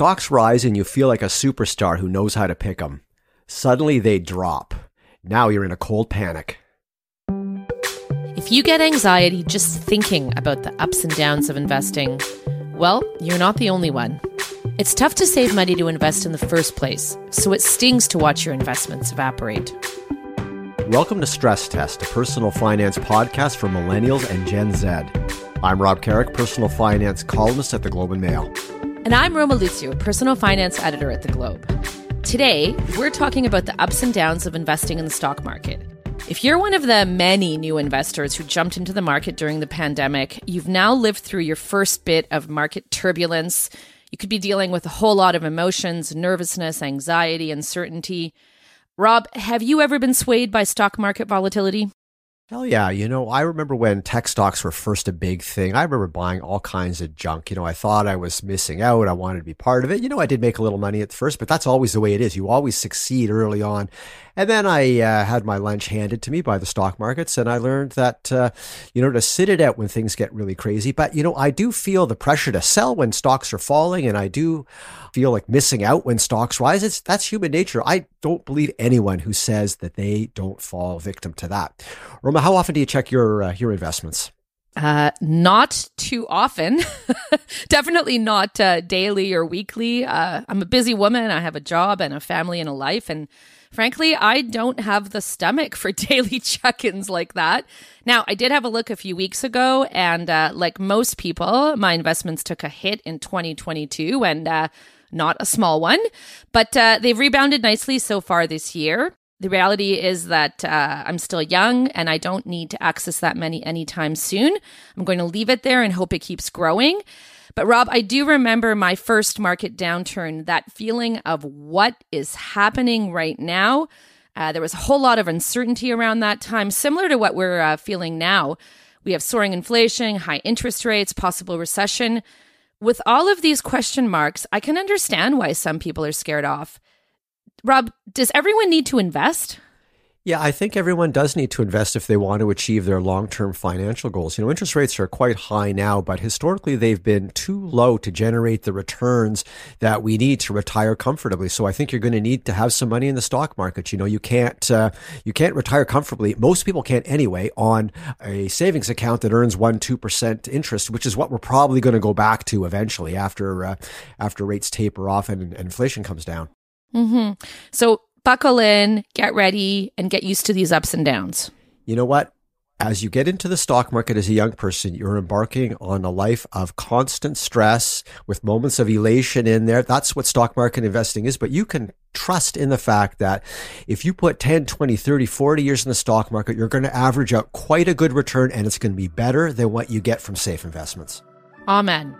stocks rise and you feel like a superstar who knows how to pick them. Suddenly they drop. Now you're in a cold panic. If you get anxiety just thinking about the ups and downs of investing, well, you're not the only one. It's tough to save money to invest in the first place, so it stings to watch your investments evaporate. Welcome to Stress Test, a personal finance podcast for millennials and Gen Z. I'm Rob Carrick, personal finance columnist at the Globe and Mail. And I'm Roma Luciw, personal finance editor at the Globe. Today, we're talking about the ups and downs of investing in the stock market. If you're one of the many new investors who jumped into the market during the pandemic, you've now lived through your first bit of market turbulence. You could be dealing with a whole lot of emotions, nervousness, anxiety, uncertainty. Rob, have you ever been swayed by stock market volatility? Hell yeah. You know, I remember when tech stocks were first a big thing. I remember buying all kinds of junk. You know, I thought I was missing out. I wanted to be part of it. You know, I did make a little money at first, but that's always the way it is. You always succeed early on. And then I uh, had my lunch handed to me by the stock markets, and I learned that, uh, you know, to sit it out when things get really crazy. But, you know, I do feel the pressure to sell when stocks are falling, and I do feel like missing out when stocks rise. It's, that's human nature. I don't believe anyone who says that they don't fall victim to that. Roma, how often do you check your uh, your investments? Uh, not too often. Definitely not uh, daily or weekly. Uh, I'm a busy woman. I have a job and a family and a life. And frankly, I don't have the stomach for daily check ins like that. Now, I did have a look a few weeks ago, and uh, like most people, my investments took a hit in 2022 and uh, not a small one, but uh, they've rebounded nicely so far this year. The reality is that uh, I'm still young and I don't need to access that money anytime soon. I'm going to leave it there and hope it keeps growing. But Rob, I do remember my first market downturn, that feeling of what is happening right now. Uh, there was a whole lot of uncertainty around that time, similar to what we're uh, feeling now. We have soaring inflation, high interest rates, possible recession. With all of these question marks, I can understand why some people are scared off. Rob, does everyone need to invest? Yeah, I think everyone does need to invest if they want to achieve their long term financial goals. You know, interest rates are quite high now, but historically they've been too low to generate the returns that we need to retire comfortably. So I think you're going to need to have some money in the stock market. You know, you can't uh, you can't retire comfortably. Most people can't anyway on a savings account that earns one two percent interest, which is what we're probably going to go back to eventually after uh, after rates taper off and, and inflation comes down. Mm-hmm. So buckle in, get ready, and get used to these ups and downs. You know what? As you get into the stock market as a young person, you're embarking on a life of constant stress with moments of elation in there. That's what stock market investing is. But you can trust in the fact that if you put 10, 20, 30, 40 years in the stock market, you're going to average out quite a good return and it's going to be better than what you get from safe investments. Amen.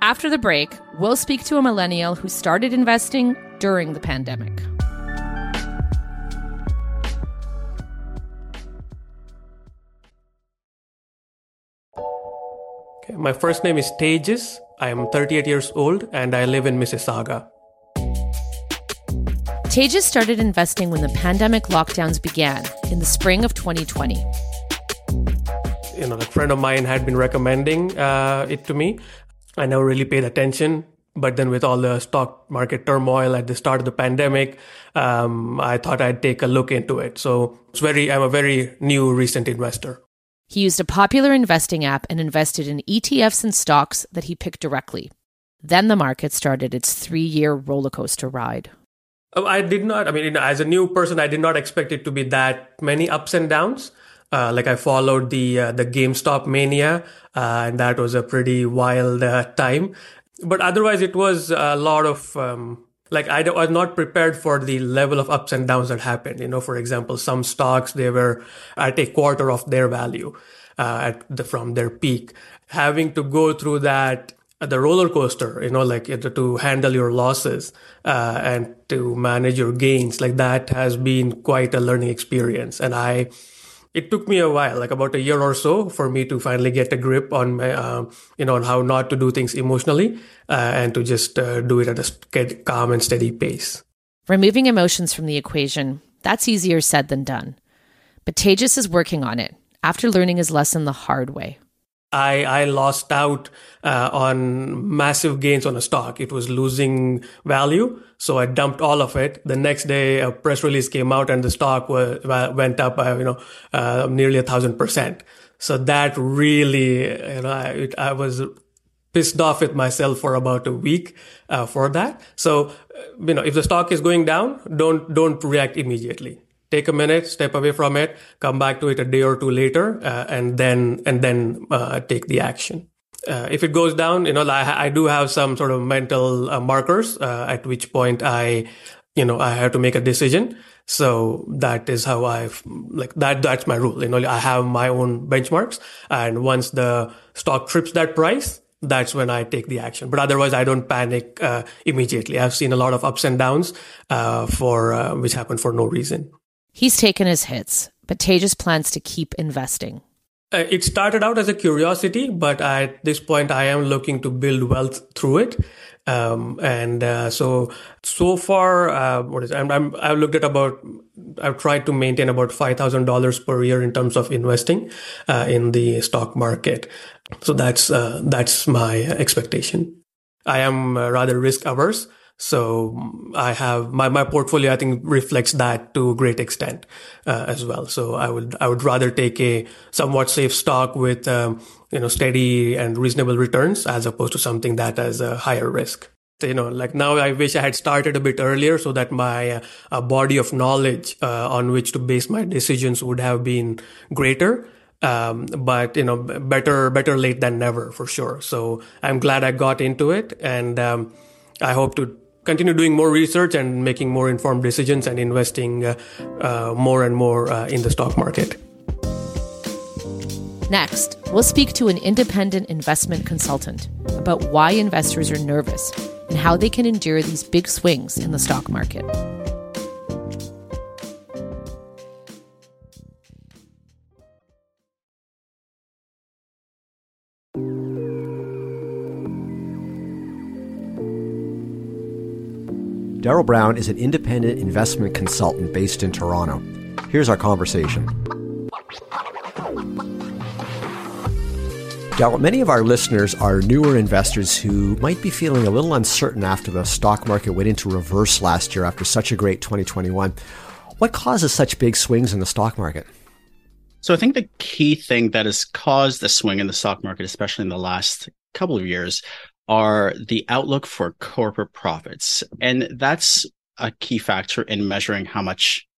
After the break, we'll speak to a millennial who started investing during the pandemic. Okay, my first name is Tejas. I am 38 years old and I live in Mississauga. Tejas started investing when the pandemic lockdowns began in the spring of 2020. You know, a friend of mine had been recommending uh, it to me. I never really paid attention, but then with all the stock market turmoil at the start of the pandemic, um, I thought I'd take a look into it. So it's very, I'm a very new recent investor. He used a popular investing app and invested in ETFs and stocks that he picked directly. Then the market started its three year roller coaster ride. Oh, I did not, I mean, as a new person, I did not expect it to be that many ups and downs. Uh, like I followed the uh, the GameStop mania, uh, and that was a pretty wild uh, time. But otherwise, it was a lot of um, like I was not prepared for the level of ups and downs that happened. You know, for example, some stocks they were at a quarter of their value uh, at the, from their peak. Having to go through that uh, the roller coaster, you know, like to handle your losses uh, and to manage your gains, like that has been quite a learning experience. And I it took me a while, like about a year or so, for me to finally get a grip on my, uh, you know, on how not to do things emotionally uh, and to just uh, do it at a calm and steady pace. Removing emotions from the equation, that's easier said than done. But Tejas is working on it after learning his lesson the hard way. I, I lost out uh, on massive gains on a stock. It was losing value. So I dumped all of it. The next day, a press release came out and the stock was, went up by, you know, uh, nearly a thousand percent. So that really, you know, I, I was pissed off with myself for about a week uh, for that. So, uh, you know, if the stock is going down, don't don't react immediately. Take a minute, step away from it, come back to it a day or two later, uh, and then and then uh, take the action. Uh, if it goes down, you know, I, I do have some sort of mental uh, markers at which point I, you know, I have to make a decision. So that is how I like that. That's my rule. You know, I have my own benchmarks, and once the stock trips that price, that's when I take the action. But otherwise, I don't panic uh, immediately. I've seen a lot of ups and downs uh, for uh, which happen for no reason. He's taken his hits, but Tejas plans to keep investing. Uh, it started out as a curiosity, but at this point, I am looking to build wealth through it. Um, and uh, so so far, uh, what is I'm, I'm I've looked at about I've tried to maintain about five thousand dollars per year in terms of investing in the stock market. So that's uh, that's my expectation. I am uh, rather risk averse, so I have my, my portfolio. I think reflects that to a great extent uh, as well. So I would I would rather take a somewhat safe stock with um, you know steady and reasonable returns as opposed to something that has a higher risk you know like now i wish i had started a bit earlier so that my uh, body of knowledge uh, on which to base my decisions would have been greater um, but you know, better better late than never for sure. So I'm glad I got into it, and um, I hope to continue doing more research and making more informed decisions and investing uh, uh, more and more uh, in the stock market. Next, we'll speak to an independent investment consultant about why investors are nervous and how they can endure these big swings in the stock market. Darryl Brown is an independent investment consultant based in Toronto. Here's our conversation. Darryl, many of our listeners are newer investors who might be feeling a little uncertain after the stock market went into reverse last year after such a great 2021. What causes such big swings in the stock market? So I think the key thing that has caused the swing in the stock market, especially in the last couple of years, are the outlook for corporate profits. And that's a key factor in measuring how much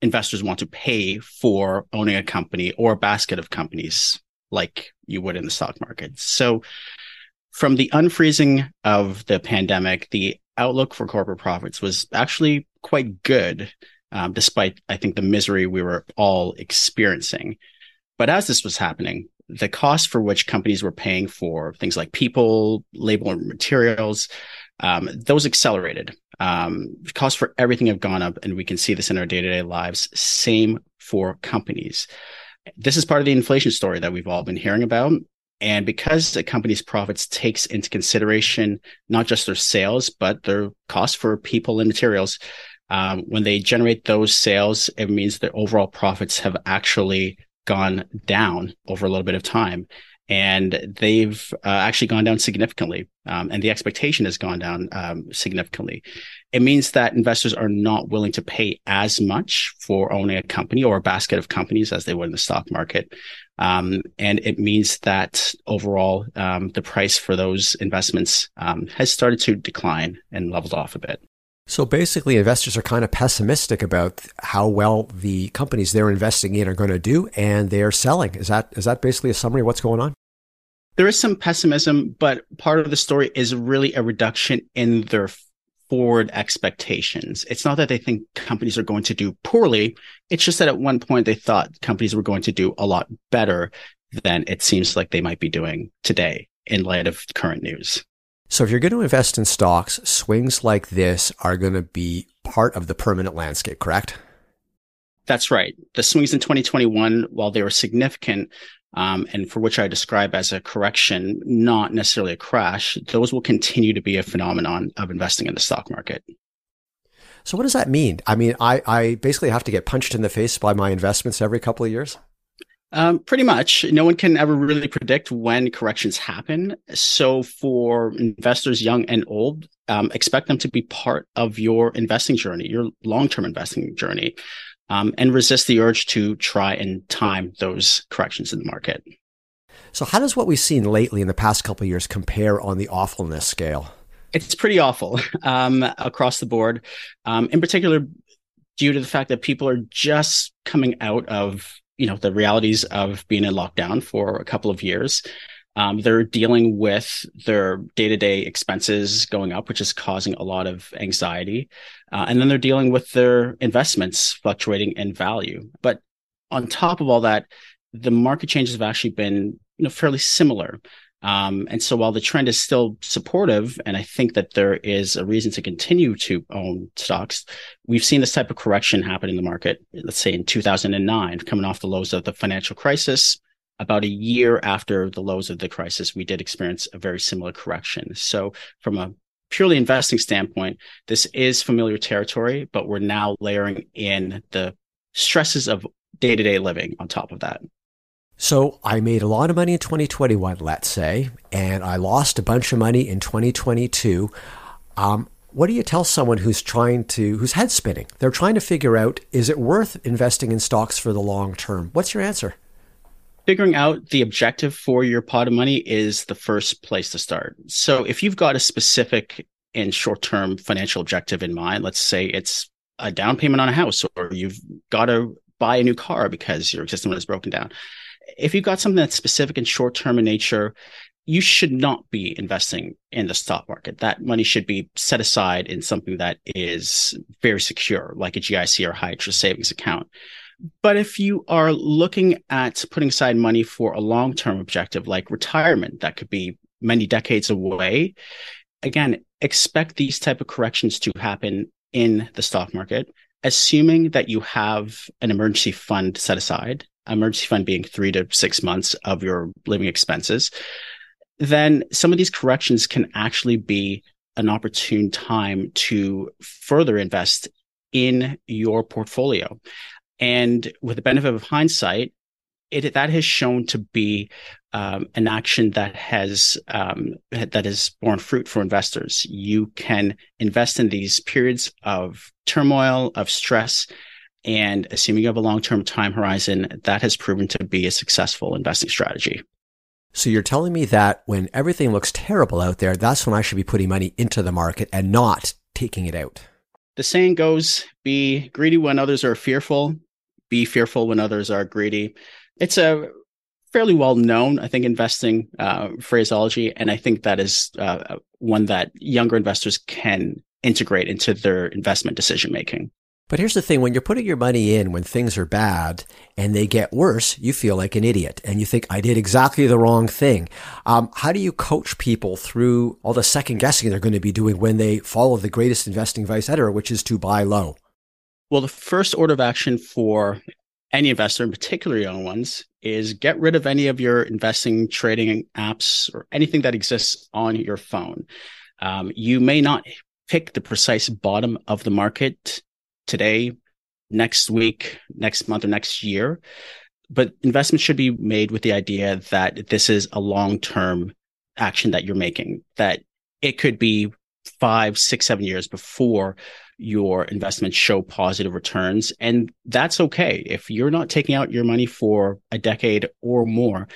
investors want to pay for owning a company or a basket of companies like you would in the stock market. So from the unfreezing of the pandemic, the outlook for corporate profits was actually quite good, um, despite, I think, the misery we were all experiencing. But as this was happening, the cost for which companies were paying for things like people, labor, and materials, um, those accelerated. Um, costs for everything have gone up, and we can see this in our day to day lives. Same for companies. This is part of the inflation story that we've all been hearing about. And because a company's profits takes into consideration not just their sales, but their cost for people and materials, um, when they generate those sales, it means that overall profits have actually gone down over a little bit of time. And they've uh, actually gone down significantly. Um, and the expectation has gone down um, significantly. It means that investors are not willing to pay as much for owning a company or a basket of companies as they would in the stock market. Um, and it means that overall, um, the price for those investments um, has started to decline and leveled off a bit. So basically, investors are kind of pessimistic about how well the companies they're investing in are going to do, and they're selling. Is that is that basically a summary of what's going on? There is some pessimism, but part of the story is really a reduction in their forward expectations. It's not that they think companies are going to do poorly. It's just that at one point they thought companies were going to do a lot better than it seems like they might be doing today in light of current news. So if you're going to invest in stocks, swings like this are going to be part of the permanent landscape, correct? That's right. The swings in 2021, while they were significant, um, and for which I describe as a correction, not necessarily a crash, those will continue to be a phenomenon of investing in the stock market. So what does that mean? I mean, I, I basically have to get punched in the face by my investments every couple of years. Um, pretty much. No one can ever really predict when corrections happen. So for investors young and old, um, expect them to be part of your investing journey, your long-term investing journey, um, and resist the urge to try and time those corrections in the market. So how does what we've seen lately in the past couple of years compare on the awfulness scale? It's pretty awful um, across the board. Um, in particular, due to the fact that people are just coming out of you know the realities of being in lockdown for a couple of years. Um, they're dealing with their day-to-day expenses going up, which is causing a lot of anxiety, uh, and then they're dealing with their investments fluctuating in value. But on top of all that, the market changes have actually been you know fairly similar. Um, and so while the trend is still supportive, and I think that there is a reason to continue to own stocks, we've seen this type of correction happen in the market, let's say in 2009, coming off the lows of the financial crisis. About a year after the lows of the crisis, we did experience a very similar correction. So from a purely investing standpoint, this is familiar territory, but we're now layering in the stresses of day to day living on top of that. So I made a lot of money in 2021, let's say, and I lost a bunch of money in 2022. Um, what do you tell someone who's trying to, who's head spinning? They're trying to figure out, is it worth investing in stocks for the long term? What's your answer? Figuring out the objective for your pot of money is the first place to start. So if you've got a specific and short term financial objective in mind, let's say it's a down payment on a house or you've got to buy a new car because your existing one is broken down if you've got something that's specific and short term in nature, you should not be investing in the stock market. That money should be set aside in something that is very secure, like a GIC or high interest savings account. But if you are looking at putting aside money for a long term objective like retirement, that could be many decades away. Again, expect these type of corrections to happen in the stock market, assuming that you have an emergency fund set aside emergency fund being three to six months of your living expenses, then some of these corrections can actually be an opportune time to further invest in your portfolio. And with the benefit of hindsight, it that has shown to be um, an action that has um, that has borne fruit for investors. You can invest in these periods of turmoil, of stress, and assuming you have a long term time horizon, that has proven to be a successful investing strategy. So you're telling me that when everything looks terrible out there, that's when I should be putting money into the market and not taking it out. The saying goes be greedy when others are fearful, be fearful when others are greedy. It's a fairly well known, I think, investing uh, phraseology. And I think that is uh, one that younger investors can integrate into their investment decision making. But here's the thing when you're putting your money in when things are bad and they get worse, you feel like an idiot and you think, I did exactly the wrong thing. Um, how do you coach people through all the second guessing they're going to be doing when they follow the greatest investing advice ever, which is to buy low? Well, the first order of action for any investor, in particular young ones, is get rid of any of your investing trading apps or anything that exists on your phone. Um, you may not pick the precise bottom of the market today, next week, next month, or next year. But investments should be made with the idea that this is a long term action that you're making, that it could be five, six, seven years before your investments show positive returns. And that's okay. If you're not taking out your money for a decade or more,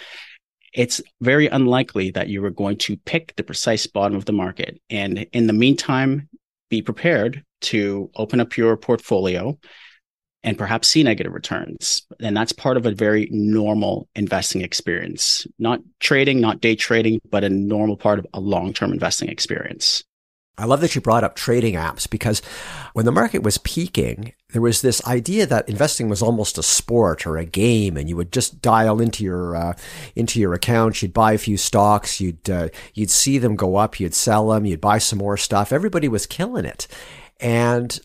it's very unlikely that you are going to pick the precise bottom of the market. And in the meantime, be prepared to open up your portfolio and perhaps see negative returns. And that's part of a very normal investing experience, not trading, not day trading, but a normal part of a long term investing experience. I love that you brought up trading apps because when the market was peaking, there was this idea that investing was almost a sport or a game, and you would just dial into your uh, into your account. You'd buy a few stocks, you'd uh, you'd see them go up, you'd sell them, you'd buy some more stuff. Everybody was killing it, and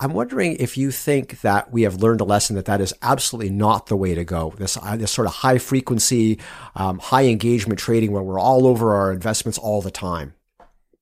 I'm wondering if you think that we have learned a lesson that that is absolutely not the way to go. This, uh, this sort of high frequency, um, high engagement trading where we're all over our investments all the time.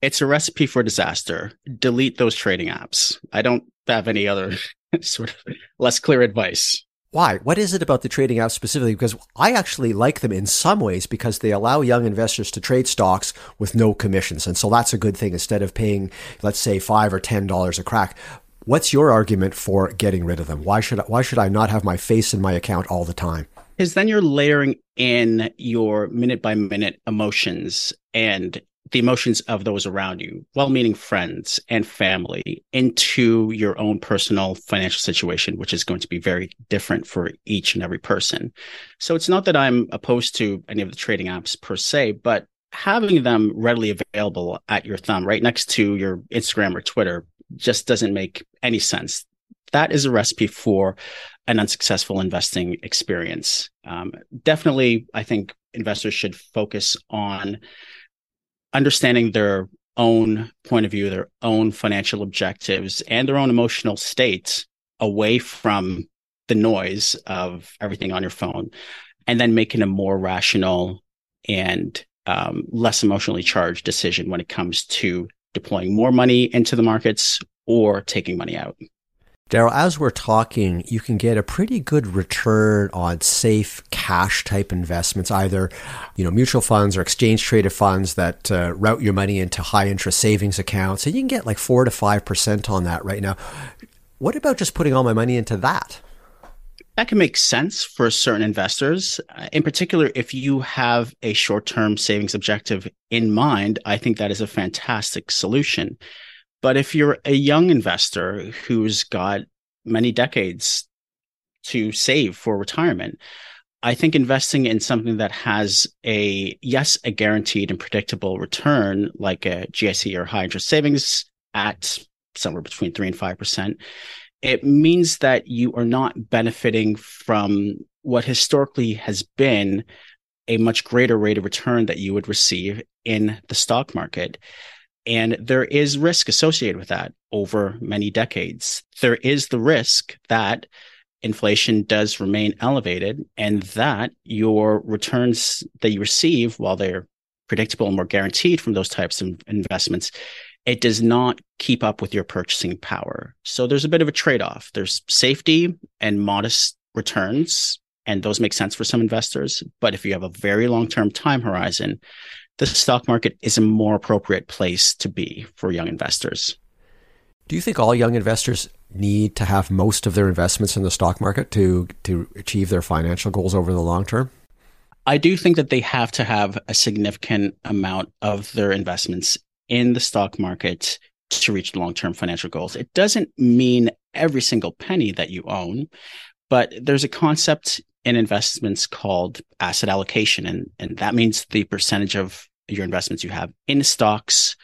It's a recipe for disaster. Delete those trading apps. I don't have any other sort of less clear advice. Why? What is it about the trading apps specifically? Because I actually like them in some ways because they allow young investors to trade stocks with no commissions. And so that's a good thing instead of paying, let's say, five or ten dollars a crack. What's your argument for getting rid of them? Why should I, why should I not have my face in my account all the time? Because then you're layering in your minute by minute emotions and the emotions of those around you, well meaning friends and family, into your own personal financial situation, which is going to be very different for each and every person. So it's not that I'm opposed to any of the trading apps per se, but having them readily available at your thumb right next to your Instagram or Twitter just doesn't make any sense. That is a recipe for an unsuccessful investing experience. Um, definitely, I think investors should focus on understanding their own point of view, their own financial objectives, and their own emotional states away from the noise of everything on your phone, and then making a more rational and um, less emotionally charged decision when it comes to deploying more money into the markets or taking money out. Darryl, as we're talking, you can get a pretty good return on safe cash type investments, either, you know, mutual funds or exchange traded funds that uh, route your money into high interest savings accounts. And you can get like four to 5% on that right now. What about just putting all my money into that? That can make sense for certain investors. In particular, if you have a short term savings objective in mind, I think that is a fantastic solution. But if you're a young investor who's got many decades to save for retirement, I think investing in something that has a yes, a guaranteed and predictable return, like a GIC or high interest savings at somewhere between three and five percent, it means that you are not benefiting from what historically has been a much greater rate of return that you would receive in the stock market. And there is risk associated with that over many decades. There is the risk that inflation does remain elevated and that your returns that you receive, while they're predictable and more guaranteed from those types of investments, it does not keep up with your purchasing power. So there's a bit of a trade off. There's safety and modest returns, and those make sense for some investors. But if you have a very long term time horizon, the stock market is a more appropriate place to be for young investors. Do you think all young investors need to have most of their investments in the stock market to to achieve their financial goals over the long term? I do think that they have to have a significant amount of their investments in the stock market to reach long-term financial goals. It doesn't mean every single penny that you own, but there's a concept in investments called asset allocation and and that means the percentage of your investments you have in stocks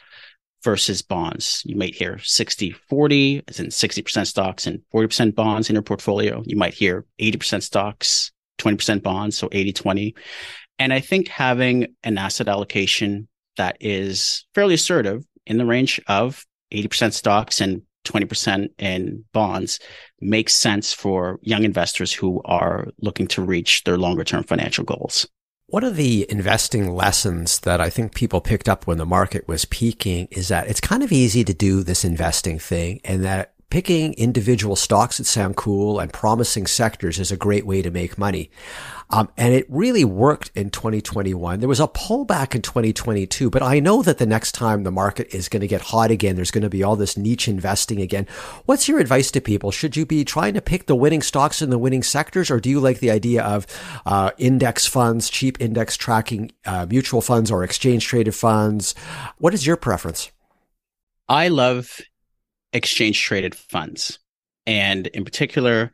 versus bonds. You might hear 60 40, as in 60% stocks and 40% bonds in your portfolio. You might hear 80% stocks, 20% bonds, so 80 20. And I think having an asset allocation that is fairly assertive in the range of 80% stocks and 20% in bonds makes sense for young investors who are looking to reach their longer term financial goals. One of the investing lessons that I think people picked up when the market was peaking is that it's kind of easy to do this investing thing and that picking individual stocks that sound cool and promising sectors is a great way to make money. Um, and it really worked in 2021. There was a pullback in 2022, but I know that the next time the market is going to get hot again, there's going to be all this niche investing again. What's your advice to people? Should you be trying to pick the winning stocks in the winning sectors, or do you like the idea of uh, index funds, cheap index tracking, uh, mutual funds, or exchange traded funds? What is your preference? I love exchange traded funds, and in particular,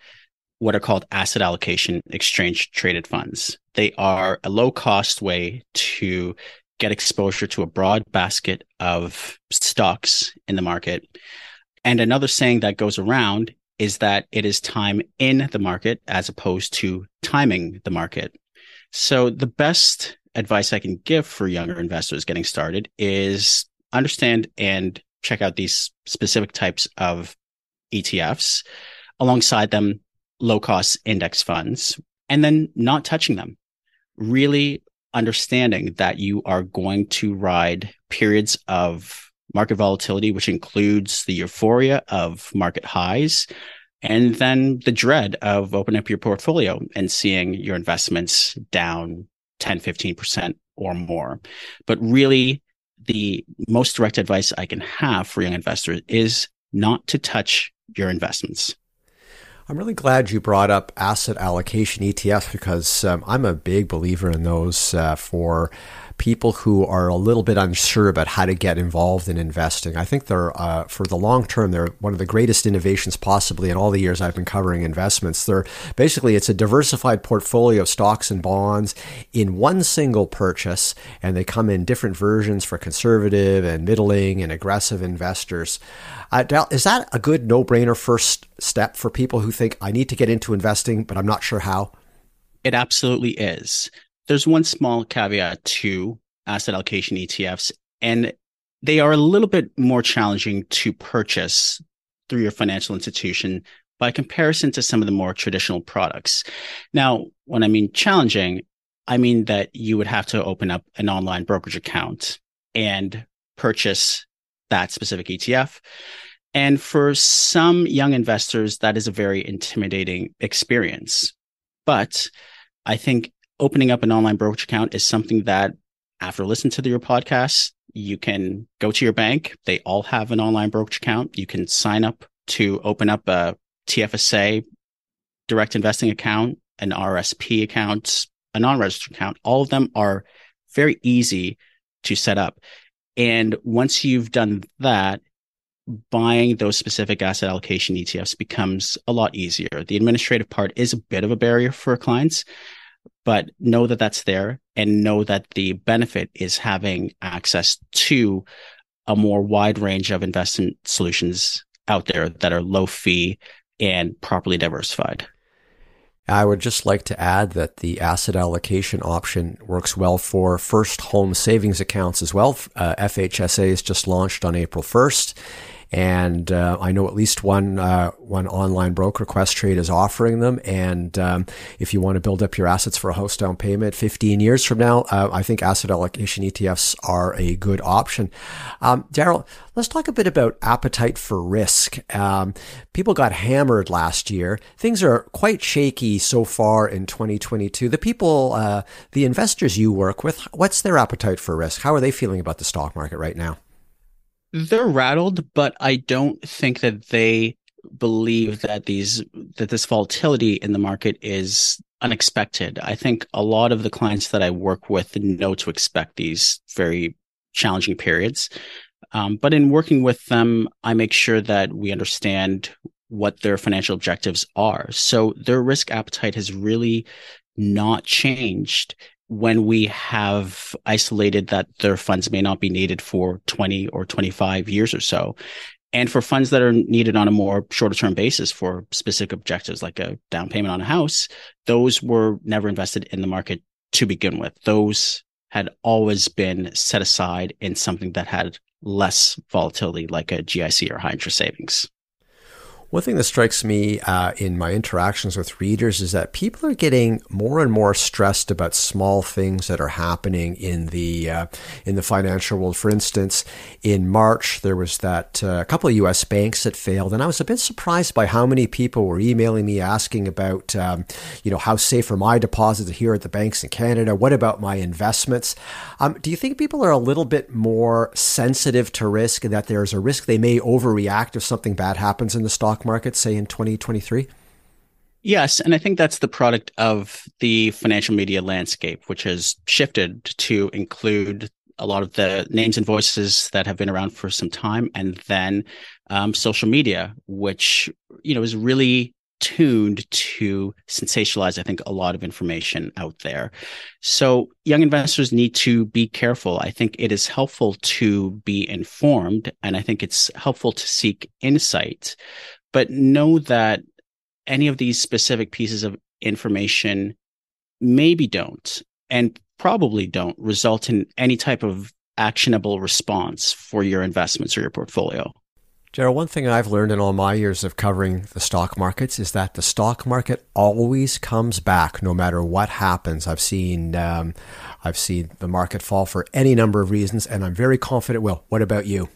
what are called asset allocation exchange traded funds. They are a low cost way to get exposure to a broad basket of stocks in the market. And another saying that goes around is that it is time in the market as opposed to timing the market. So the best advice I can give for younger investors getting started is understand and check out these specific types of ETFs. Alongside them, low cost index funds and then not touching them. Really understanding that you are going to ride periods of market volatility, which includes the euphoria of market highs, And then the dread of opening up your portfolio and seeing your investments down 10, 15% or more. But really, the most direct advice I can have for young investors is not to touch your investments. I'm really glad you brought up asset allocation ETFs because um, I'm a big believer in those uh, for people who are a little bit unsure about how to get involved in investing. I think they're, uh, for the long term, they're one of the greatest innovations possibly in all the years I've been covering investments. They're basically, it's a diversified portfolio of stocks and bonds in one single purchase, and they come in different versions for conservative and middling and aggressive investors. Uh, is that a good no brainer first step for people who think I need to get into investing, but I'm not sure how? It absolutely is. There's one small caveat to asset allocation ETFs, and they are a little bit more challenging to purchase through your financial institution by comparison to some of the more traditional products. Now, when I mean challenging, I mean that you would have to open up an online brokerage account and purchase that specific ETF. And for some young investors, that is a very intimidating experience. But I think opening up an online brokerage account is something that after listening to your podcast, you can go to your bank. They all have an online brokerage account. You can sign up to open up a TFSA direct investing account, an RSP account, a non-registered account. All of them are very easy to set up. And once you've done that, buying those specific asset allocation ETFs becomes a lot easier. The administrative part is a bit of a barrier for clients, but know that that's there and know that the benefit is having access to a more wide range of investment solutions out there that are low fee and properly diversified. I would just like to add that the asset allocation option works well for first home savings accounts as well. Uh, FHSA is just launched on April 1st and uh, I know at least one uh, one online broker, Questrade, is offering them. And um, if you want to build up your assets for a house down payment 15 years from now, uh, I think asset allocation ETFs are a good option. Um, Darryl, let's talk a bit about appetite for risk. Um, people got hammered last year. Things are quite shaky so far in 2022. The people, uh, the investors you work with, what's their appetite for risk? How are they feeling about the stock market right now? They're rattled, but I don't think that they believe that these that this volatility in the market is unexpected. I think a lot of the clients that I work with know to expect these very challenging periods. Um, but in working with them, I make sure that we understand what their financial objectives are. So their risk appetite has really not changed when we have isolated that their funds may not be needed for 20 or 25 years or so. And for funds that are needed on a more shorter term basis for specific objectives, like a down payment on a house, those were never invested in the market to begin with. Those had always been set aside in something that had less volatility, like a GIC or high interest savings. One thing that strikes me uh, in my interactions with readers is that people are getting more and more stressed about small things that are happening in the uh, in the financial world. For instance, in March there was that uh, couple of U.S. banks that failed, and I was a bit surprised by how many people were emailing me asking about, um, you know, how safe are my deposits here at the banks in Canada? What about my investments? Um, do you think people are a little bit more sensitive to risk, and that there's a risk they may overreact if something bad happens in the stock? Stock market, say in 2023? Yes, and I think that's the product of the financial media landscape, which has shifted to include a lot of the names and voices that have been around for some time, and then um, social media, which you know is really tuned to sensationalize, I think, a lot of information out there. So young investors need to be careful. I think it is helpful to be informed, and I think it's helpful to seek insight but know that any of these specific pieces of information maybe don't and probably don't result in any type of actionable response for your investments or your portfolio. Gerald, one thing I've learned in all my years of covering the stock markets is that the stock market always comes back, no matter what happens. I've seen, um, I've seen the market fall for any number of reasons, and I'm very confident. Will, what about you?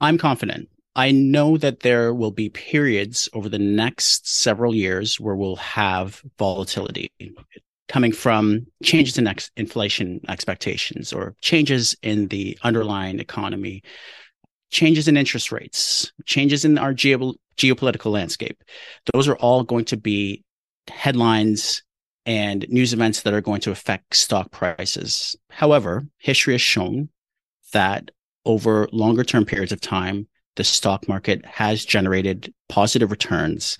I'm confident. I know that there will be periods over the next several years where we'll have volatility coming from changes in ex- inflation expectations or changes in the underlying economy, changes in interest rates, changes in our geo- geopolitical landscape. Those are all going to be headlines and news events that are going to affect stock prices. However, history has shown that over longer term periods of time, the stock market has generated positive returns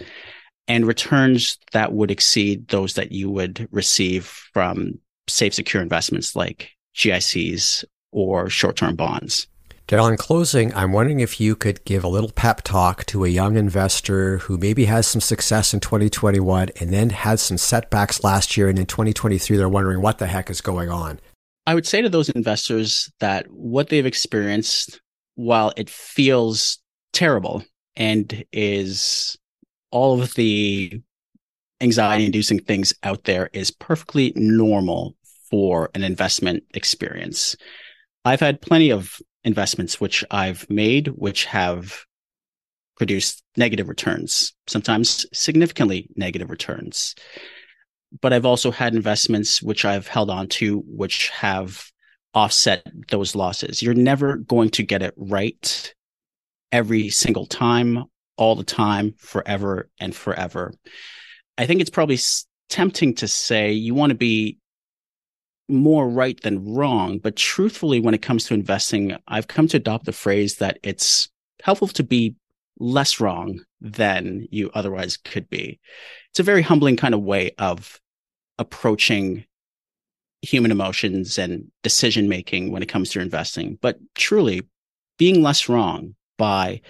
and returns that would exceed those that you would receive from safe, secure investments like GICs or short term bonds. Darryl, in closing, I'm wondering if you could give a little pep talk to a young investor who maybe has some success in 2021 and then had some setbacks last year. And in 2023, they're wondering what the heck is going on. I would say to those investors that what they've experienced, while it feels terrible and is all of the anxiety inducing things out there, is perfectly normal for an investment experience. I've had plenty of investments which I've made, which have produced negative returns, sometimes significantly negative returns. But I've also had investments which I've held on to, which have offset those losses. You're never going to get it right every single time, all the time, forever and forever. I think it's probably tempting to say you want to be more right than wrong. But truthfully, when it comes to investing, I've come to adopt the phrase that it's helpful to be less wrong than you otherwise could be. It's a very humbling kind of way of approaching human emotions and decision making when it comes to investing. But truly, being less wrong by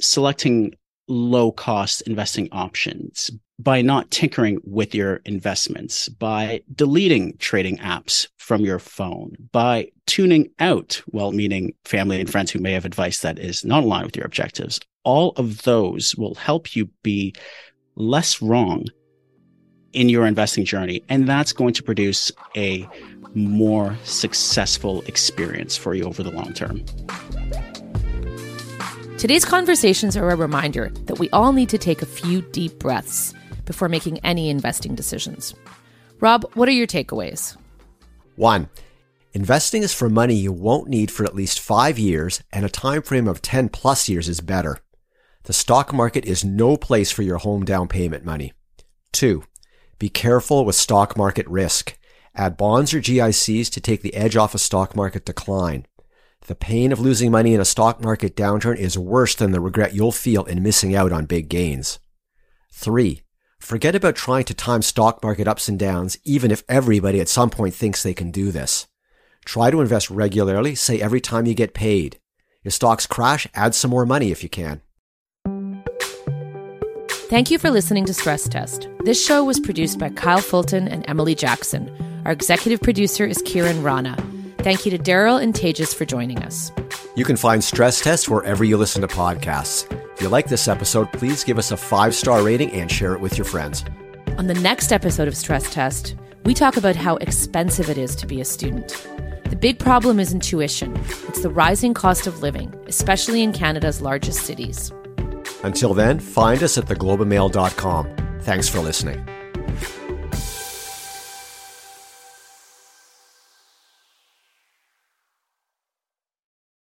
selecting low cost investing options, by not tinkering with your investments, by deleting trading apps from your phone, by tuning out, well, meaning family and friends who may have advice that is not aligned with your objectives. All of those will help you be less wrong in your investing journey. And that's going to produce a more successful experience for you over the long term. Today's conversations are a reminder that we all need to take a few deep breaths before making any investing decisions. Rob, what are your takeaways? One, investing is for money you won't need for at least five years, and a time frame of 10 plus years is better. The stock market is no place for your home down payment money. Two, be careful with stock market risk. Add bonds or GICs to take the edge off a stock market decline. The pain of losing money in a stock market downturn is worse than the regret you'll feel in missing out on big gains. Three, Forget about trying to time stock market ups and downs, even if everybody at some point thinks they can do this. Try to invest regularly, say every time you get paid. If stocks crash, add some more money if you can. Thank you for listening to Stress Test. This show was produced by Kyle Fulton and Emily Jackson. Our executive producer is Kieran Rana. Thank you to Darryl and Tejas for joining us. You can find Stress Test wherever you listen to podcasts. If you like this episode, please give us a five star rating and share it with your friends. On the next episode of Stress Test, we talk about how expensive it is to be a student. The big problem isn't tuition, it's the rising cost of living, especially in Canada's largest cities. Until then, find us at theglobeandmail.com. Thanks for listening.